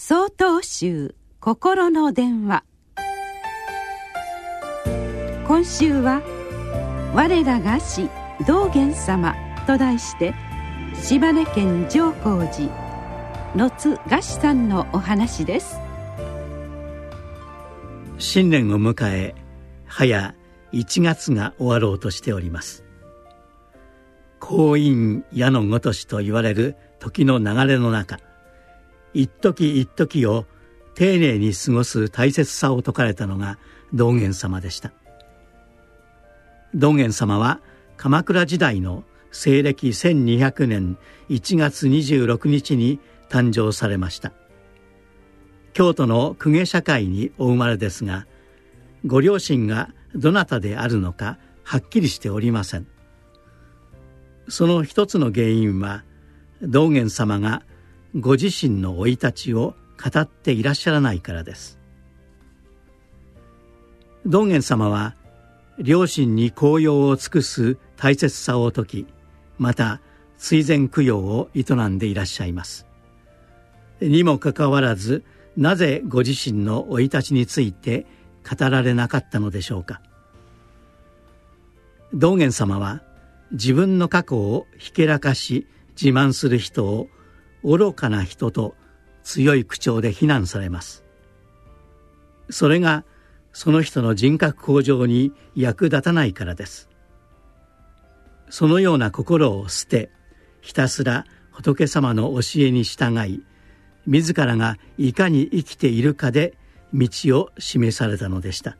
総統集心の電話。今週は「我らが死道元様」と題して島根県上皇寺野津賀志さんのお話です。新年を迎え早1月が終わろうとしております。婚姻矢のごとしと言われる時の流れの中一時一時を丁寧に過ごす大切さを説かれたのが道元様でした。道元様は鎌倉時代の西暦1200年1月26日に誕生されました。京都の公家社会にお生まれですがご両親がどなたであるのかはっきりしておりません。その一つの原因は道元様がご自身の生い立ちを語っていらっしゃらないからです。道元様は両親に紅葉を尽くす大切さを説きまた追善供養を営んでいらっしゃいます。にもかかわらずなぜご自身の生い立ちについて語られなかったのでしょうか。道元様は自分の過去をひけらかし自慢する人を愚かな人と強い口調で非難されます。それがその人の人格向上に役立たないからです。そのような心を捨てひたすら仏様の教えに従い自らがいかに生きているかで道を示されたのでした。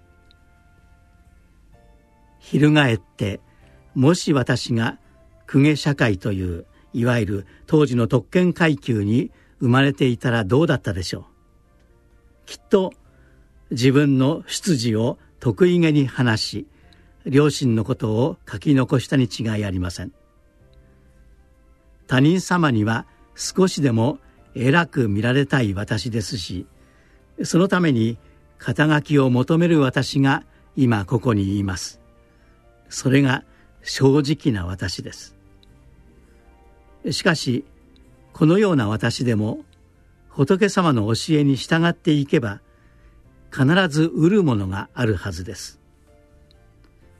翻ってもし私が公家社会といういわゆる当時の特権階級に生まれていたらどうだったでしょう。きっと自分の出自を得意げに話し両親のことを書き残したに違いありません。他人様には少しでも偉く見られたい私ですしそのために肩書きを求める私が今ここにいます。それが正直な私です。しかしこのような私でも仏様の教えに従っていけば必ず得るものがあるはずです。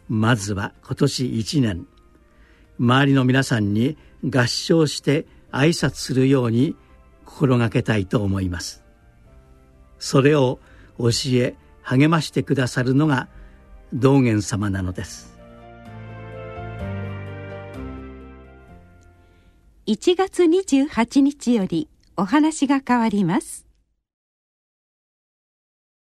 まずは今年一年周りの皆さんに合唱して挨拶するように心がけたいと思います。それを教え励ましてくださるのが道元様なのです。1月28日よりお話が変わります。